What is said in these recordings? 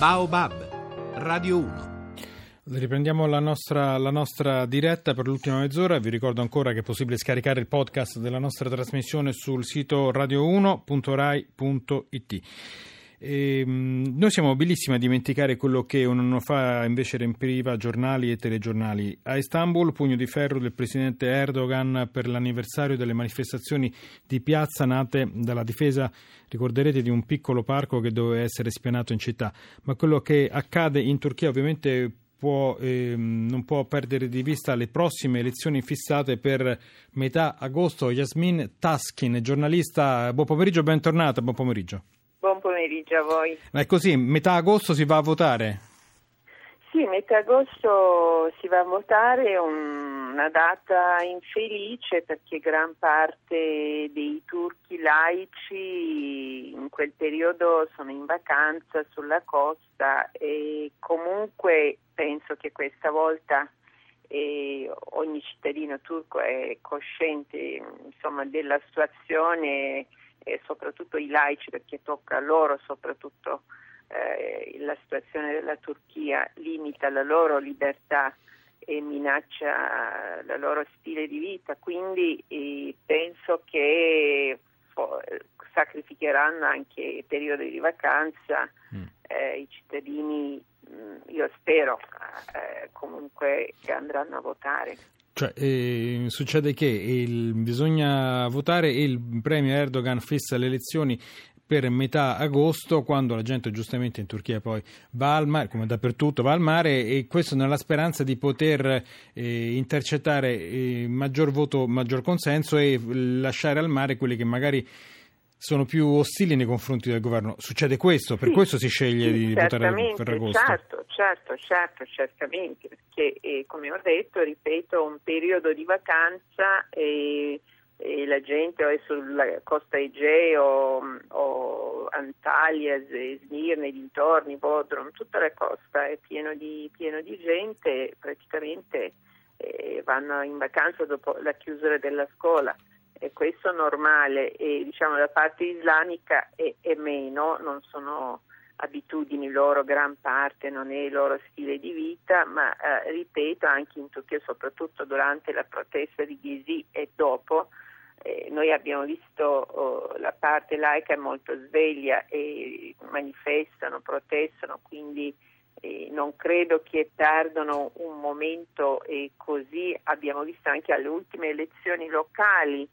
Baobab, Radio 1. Riprendiamo la nostra, la nostra, diretta per l'ultima mezz'ora. Vi ricordo ancora che è possibile scaricare il podcast della nostra trasmissione sul sito radio1.rai.it. E, ehm, noi siamo bellissimi a dimenticare quello che un anno fa invece riempiva giornali e telegiornali. A Istanbul, pugno di ferro del presidente Erdogan per l'anniversario delle manifestazioni di piazza nate dalla difesa, ricorderete, di un piccolo parco che doveva essere spianato in città. Ma quello che accade in Turchia ovviamente può, ehm, non può perdere di vista le prossime elezioni fissate per metà agosto. Yasmin Taskin, giornalista, buon pomeriggio, bentornata, buon pomeriggio. Pomeriggio a voi. Ma è così, metà agosto si va a votare? Sì, metà agosto si va a votare, una data infelice perché gran parte dei turchi laici in quel periodo sono in vacanza sulla costa e comunque penso che questa volta eh, ogni cittadino turco è cosciente insomma, della situazione e soprattutto i laici perché tocca a loro soprattutto eh, la situazione della Turchia limita la loro libertà e minaccia il loro stile di vita, quindi eh, penso che fo- sacrificheranno anche i periodi di vacanza mm. eh, i cittadini, mm, io spero eh, comunque che andranno a votare. Cioè, eh, succede che il, bisogna votare e il premio Erdogan fissa le elezioni per metà agosto, quando la gente giustamente in Turchia poi va al mare, come dappertutto, va al mare e questo nella speranza di poter eh, intercettare eh, maggior voto, maggior consenso e lasciare al mare quelli che magari sono più ostili nei confronti del governo. Succede questo, per sì, questo si sceglie sì, di votare per agosto. Certo, certo, certo, certamente, perché eh, come ho detto, ripeto, un periodo di vacanza e, e la gente o è sulla costa Egeo o Antalya, Smirne, dintorni, Bodrum, tutta la costa è pieno di, pieno di gente, praticamente eh, vanno in vacanza dopo la chiusura della scuola e questo è normale e diciamo da parte islamica è, è, meno, non sono abitudini loro gran parte, non è il loro stile di vita, ma eh, ripeto anche in Turchia, soprattutto durante la protesta di Gezi e dopo, eh, noi abbiamo visto oh, la parte laica è molto sveglia e manifestano, protestano, quindi eh, non credo che perdono un momento e così abbiamo visto anche alle ultime elezioni locali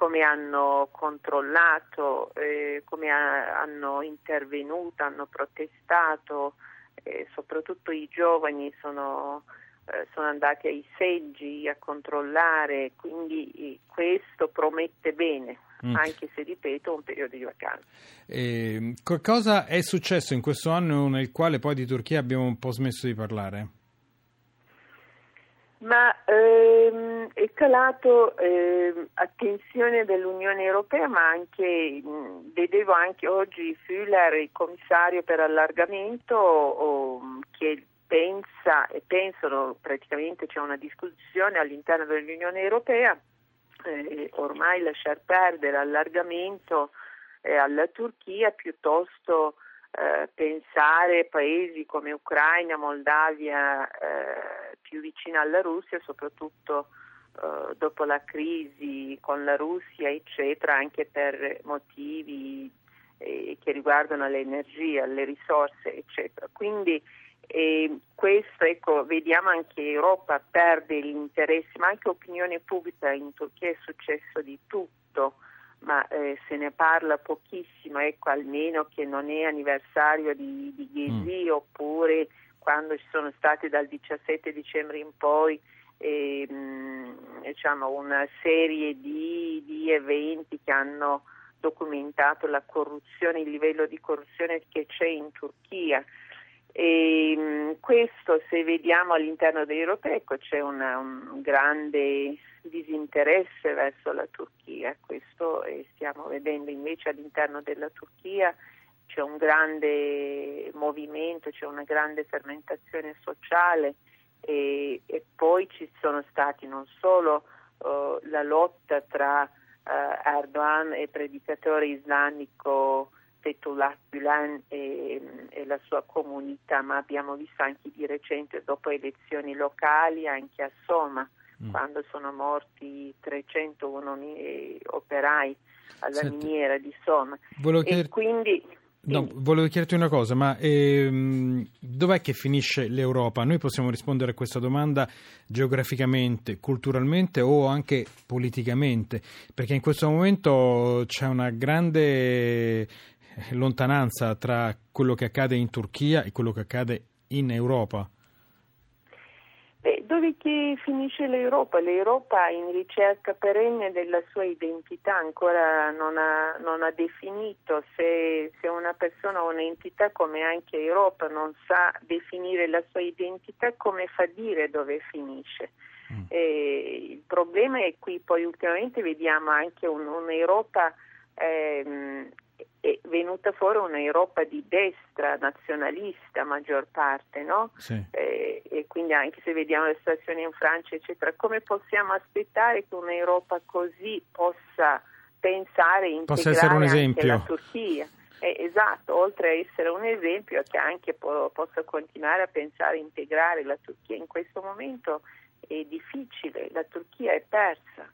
come hanno controllato, eh, come ha, hanno intervenuto, hanno protestato, eh, soprattutto i giovani sono, eh, sono, andati ai seggi a controllare, quindi eh, questo promette bene. Mm. Anche se ripeto, un periodo di vacanza. cosa è successo in questo anno nel quale poi di Turchia abbiamo un po' smesso di parlare? Ma ehm, è calato eh, attenzione dell'Unione Europea, ma anche mh, vedevo anche oggi Füller, il commissario per allargamento, o, che pensa e pensano praticamente c'è una discussione all'interno dell'Unione Europea, eh, ormai lasciar perdere allargamento eh, alla Turchia piuttosto eh, pensare paesi come Ucraina, Moldavia eh, più vicina alla Russia, soprattutto eh, dopo la crisi con la Russia, eccetera, anche per motivi eh, che riguardano l'energia, le risorse, eccetera. Quindi eh, questo, ecco, vediamo anche Europa perde l'interesse, ma anche opinione pubblica in Turchia è successo di tutto ma eh, se ne parla pochissimo, ecco almeno che non è anniversario di, di Ghesi mm. oppure quando ci sono stati dal 17 dicembre in poi eh, diciamo una serie di, di, eventi che hanno documentato la corruzione, il livello di corruzione che c'è in Turchia. E, questo se vediamo all'interno dell'Europa ecco, c'è una, un grande disinteresse verso la Turchia, questo stiamo vedendo invece all'interno della Turchia c'è un grande movimento, c'è una grande fermentazione sociale e, e poi ci sono stati non solo uh, la lotta tra uh, Erdogan e predicatore islamico Fethullah Gulen e, e, la sua comunità, ma abbiamo visto anche di recente dopo elezioni locali anche a Soma, mm. quando sono morti 301 operai alla Senti, miniera di Soma. Chieder... quindi No, volevo chiederti una cosa, ma ehm, dov'è che finisce l'Europa? Noi possiamo rispondere a questa domanda geograficamente, culturalmente o anche politicamente, perché in questo momento c'è una grande lontananza tra quello che accade in Turchia e quello che accade in Europa. Beh, dove finisce l'Europa? L'Europa in ricerca perenne della sua identità, ancora non ha, non ha definito se, se, una persona o un'entità come anche Europa non sa definire la sua identità, come fa dire dove finisce. Mm. il problema è qui, poi ultimamente vediamo anche un, un'Europa ehm, è venuta fuori un'Europa di destra nazionalista, maggior parte, no? Sì. Eh, e quindi anche se vediamo le situazioni in Francia, eccetera, come possiamo aspettare che un'Europa così possa pensare e integrare anche la Turchia? Eh, esatto, oltre a essere un esempio che anche po- possa continuare a pensare e integrare la Turchia. In questo momento è difficile, la Turchia è persa,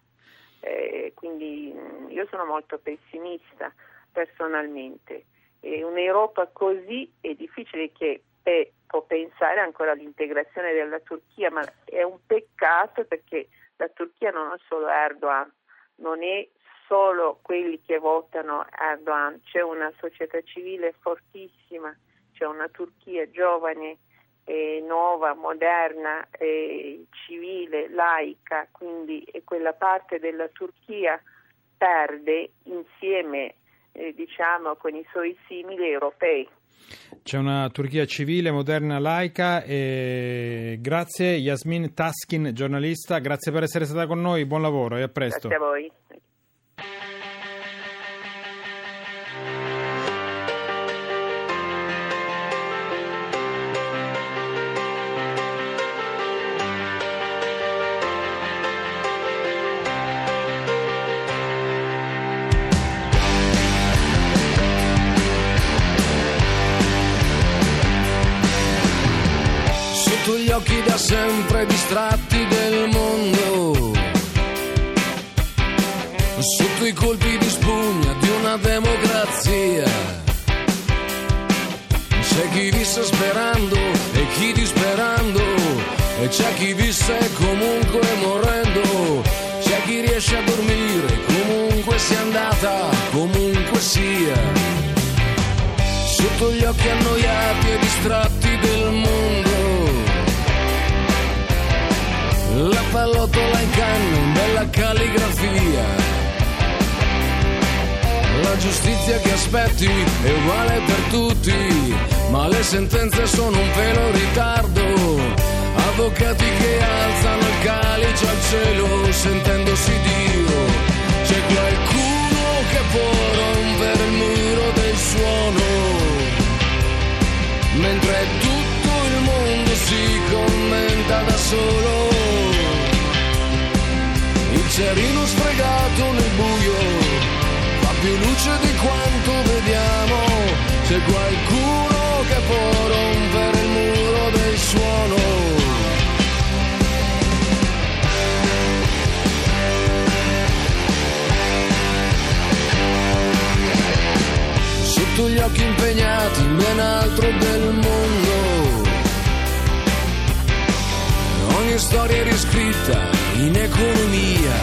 eh, quindi mh, io sono molto pessimista personalmente. E un'Europa così è difficile che eh, può pensare ancora all'integrazione della Turchia, ma è un peccato perché la Turchia non è solo Erdogan, non è solo quelli che votano Erdogan, c'è una società civile fortissima, c'è una Turchia giovane, eh, nuova, moderna, eh, civile, laica, quindi quella parte della Turchia perde insieme eh, diciamo, con i suoi simili europei. C'è una Turchia civile, moderna, laica. E... Grazie Yasmin Taskin, giornalista, grazie per essere stata con noi, buon lavoro e a presto. Grazie a voi. Occhi da sempre distratti del mondo, sotto i colpi di spugna di una democrazia. C'è chi visse sperando e chi disperando, e c'è chi visse comunque morendo, c'è chi riesce a dormire comunque sia andata, comunque sia. Sotto gli occhi annoiati e distratti del mondo la pallottola in canna, in bella calligrafia. La giustizia che aspetti è uguale per tutti, ma le sentenze sono un pelo ritardo. Avvocati che alzano il calice al cielo sentendosi Dio. C'è qualcuno che può rompere il muro del suono, mentre tutto il mondo si commenta da solo cerino sfregato nel buio fa più luce di quanto vediamo. C'è qualcuno che può rompere il muro del suono. Sotto gli occhi impegnati in ben altro del mondo. Ogni storia è riscritta in economia.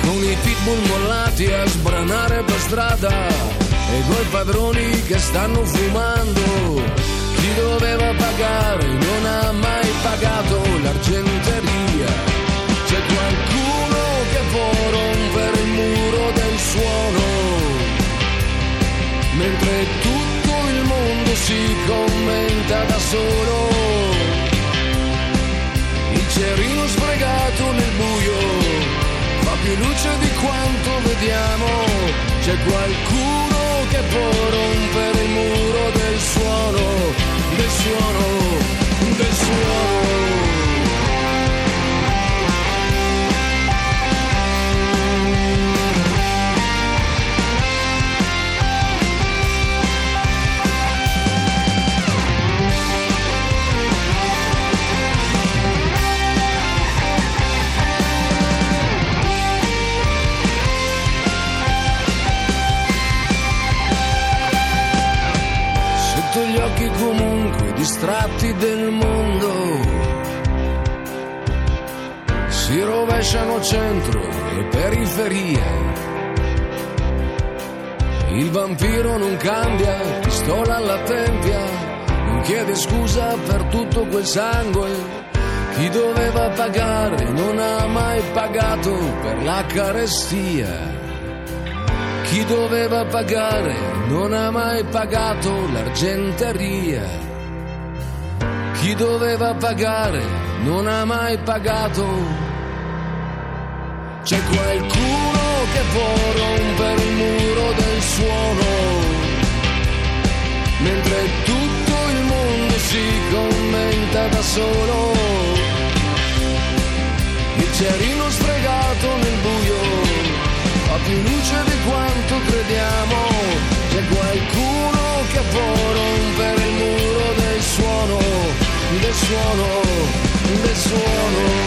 Con i pitbull mollati a sbranare per strada e coi padroni che stanno fumando. Chi doveva pagare non ha mai pagato l'argenteria. C'è qualcuno che può rompere il muro del suono, mentre tutto il mondo si commenta da solo cerino sfregato nel buio fa più luce di quanto vediamo. C'è qualcuno occhi comunque distratti del mondo. Si rovesciano centro e periferia. Il vampiro non cambia, pistola alla tempia, non chiede scusa per tutto quel sangue chi doveva pagare non ha mai pagato per la carestia. Chi doveva pagare non ha mai pagato l'argenteria. Chi doveva pagare non ha mai pagato. C'è qualcuno che può rompere il muro del suono, mentre tutto il mondo si commenta da solo cerino sfregato nel buio più luce di quanto crediamo c'è qualcuno che può rompere il muro del suono del suono del suono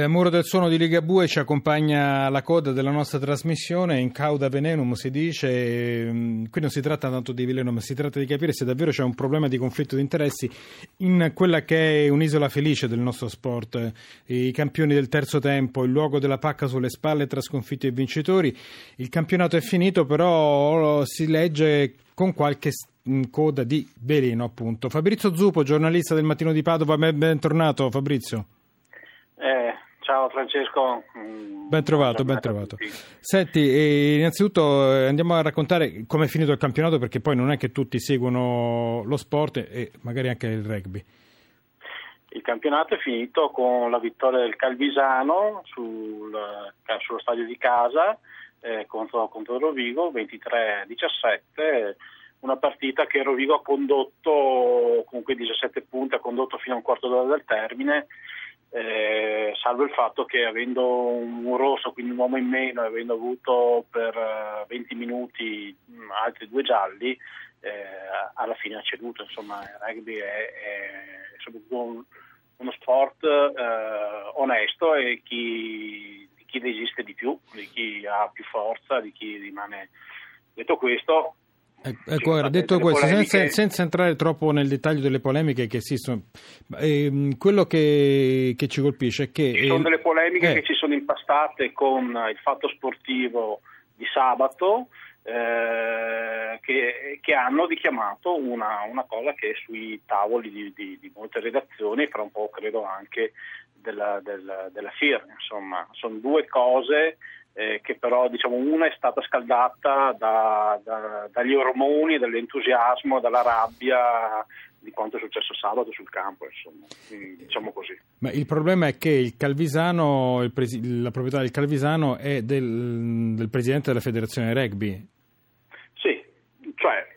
Il muro del suono di Ligabue ci accompagna alla coda della nostra trasmissione, in cauda venenum si dice, mm, qui non si tratta tanto di veleno, ma si tratta di capire se davvero c'è un problema di conflitto di interessi in quella che è un'isola felice del nostro sport, i campioni del terzo tempo, il luogo della pacca sulle spalle tra sconfitti e vincitori, il campionato è finito, però si legge con qualche mm, coda di veleno appunto. Fabrizio Zupo, giornalista del Mattino di Padova, bentornato Fabrizio. Ciao Francesco. Mm, ben trovato, ben trovato. Senti, innanzitutto eh, andiamo a raccontare come è finito il campionato perché poi non è che tutti seguono lo sport e magari anche il rugby. Il campionato è finito con la vittoria del Calvisano sul, eh, sullo stadio di casa eh, contro, contro Rovigo 23-17 una partita che Rovigo ha condotto con quei 17 punti, ha condotto fino a un quarto d'ora del termine eh, salvo il fatto che avendo un rosso, quindi un uomo in meno, e avendo avuto per 20 eh, minuti mm, altri due gialli, eh, alla fine ha ceduto. Insomma, il rugby è, è soprattutto un, uno sport eh, onesto e chi, chi resiste di più, di chi ha più forza, di chi rimane. Detto questo, Ecco, ora, detto questo, senza, senza, entrare troppo nel dettaglio delle polemiche che esistono, eh, quello che, che, ci colpisce è che... Ci sono delle polemiche eh. che ci sono impastate con il fatto sportivo di sabato, eh, che, che, hanno richiamato una, una, cosa che è sui tavoli di, di, di molte redazioni, fra un po' credo anche della, della, della FIR. Insomma, sono due cose eh, che però diciamo, una è stata scaldata da, da, dagli ormoni, dall'entusiasmo, dalla rabbia di quanto è successo sabato sul campo, insomma, diciamo così. Ma il problema è che il Calvisano, il presi- la proprietà del Calvisano è del, del, presidente della federazione rugby. Sì, cioè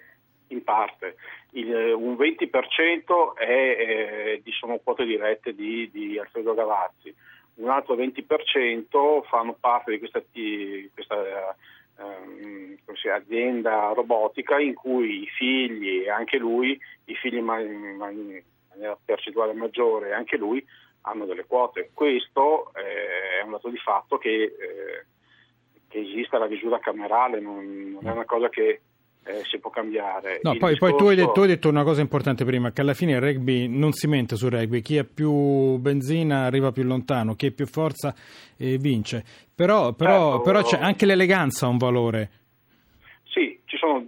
in parte. Il, un 20% è, eh, sono quote dirette di, di Alfredo Gavazzi un altro 20% fanno parte di questa, questa ehm, azienda robotica in cui i figli e anche lui, i figli in maniera percentuale maggiore e anche lui hanno delle quote. Questo eh, è un dato di fatto che, eh, che esiste la misura camerale, non, non è una cosa che eh, si può cambiare. No, poi, discorso... poi tu, hai detto, tu, hai detto, una cosa importante prima, che alla fine il rugby non si mente sul rugby, chi ha più benzina arriva più lontano, chi ha più forza eh, vince, però, però, certo, però anche l'eleganza ha un valore. Sì, ci sono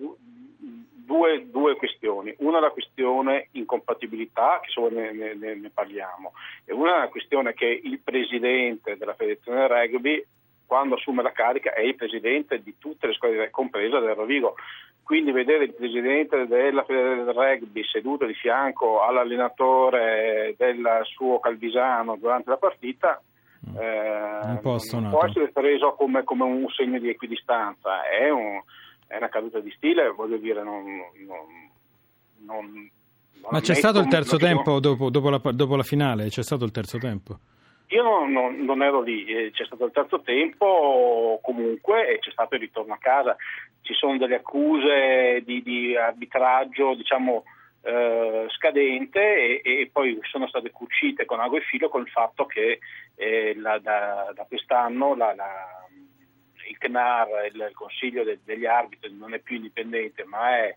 due, due, questioni, una è la questione incompatibilità, che solo ne, ne, ne parliamo, e una è la questione che il presidente della federazione rugby quando assume la carica è il presidente di tutte le squadre, compresa del Rovigo. Quindi vedere il presidente della Federazione del Rugby seduto di fianco all'allenatore del suo Calvisano durante la partita mm. eh, può essere preso come, come, un segno di equidistanza, è, un, è, una caduta di stile, voglio dire, non, non, non Ma c'è stato il terzo tempo dopo, dopo, la, dopo la finale? C'è stato il terzo tempo? Io non, non, non, ero lì, c'è stato il terzo tempo comunque e c'è stato il ritorno a casa. Ci sono delle accuse di, di arbitraggio, diciamo, eh, scadente e, e, poi sono state cucite con ago e filo con il fatto che eh, la, da, da, quest'anno la, la, il CNAR, il, il Consiglio de, degli arbitri, non è più indipendente ma è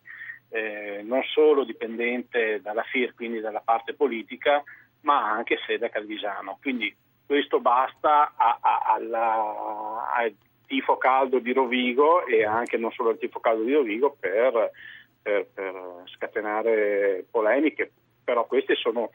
eh, non solo dipendente dalla FIR, quindi dalla parte politica, ma anche sede a Calvisano. Quindi questo basta a, a, alla, al tifo caldo di Rovigo e anche non solo al tifo caldo di Rovigo per per, per scatenare polemiche, però queste sono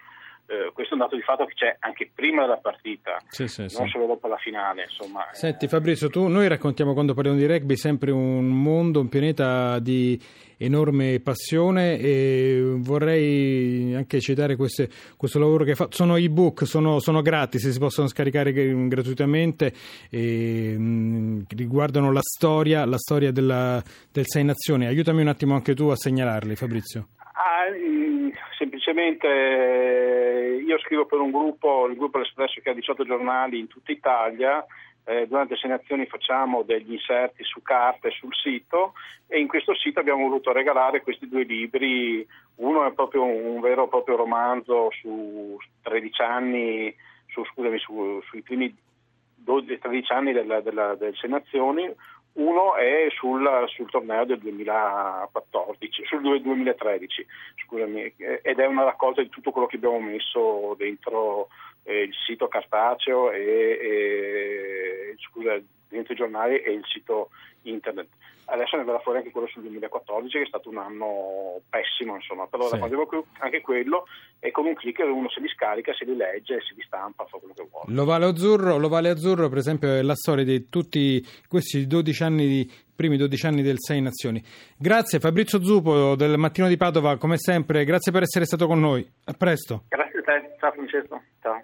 eh, questo è un dato di fatto che c'è anche prima della partita, sì, sì, non sì. solo dopo la finale. Insomma, Senti Fabrizio, tu, noi raccontiamo quando parliamo di rugby sempre un mondo, un pianeta di enorme passione e vorrei anche citare queste, questo lavoro che fa. Sono ebook, sono, sono gratis, si possono scaricare gratuitamente e mh, riguardano la storia, la storia della, del Sei Nazioni. Aiutami un attimo anche tu a segnalarli, Fabrizio. Ah, mm, semplicemente eh, io scrivo per un gruppo, il gruppo L'Espresso che ha 18 giornali in tutta Italia. Eh, durante le segnazioni facciamo degli inserti su carte sul sito e in questo sito abbiamo voluto regalare questi due libri. Uno è proprio un vero e proprio romanzo su 13 anni, su, scusami, su, sui primi 12-13 anni della, della, delle Sei Nazioni, uno è sul, sul, torneo del 2014, sul 2013, scusami, ed è una raccolta di tutto quello che abbiamo messo dentro eh, il sito cartaceo e, e scusa, dentro i giornali e il sito internet. Adesso ne verrà fuori anche quello sul 2014 che è stato un anno pessimo, insomma, però sì. anche quello e con un click uno se li scarica, se li legge, se li stampa, fa quello che vuole. L'Ovale Azzurro, l'Ovale Azzurro per esempio è la storia di tutti questi 12 anni di primi 12 anni del Sei Nazioni. Grazie Fabrizio Zupo del Mattino di Padova, come sempre, grazie per essere stato con noi. A presto. Grazie a te, ciao Francesco. Ciao.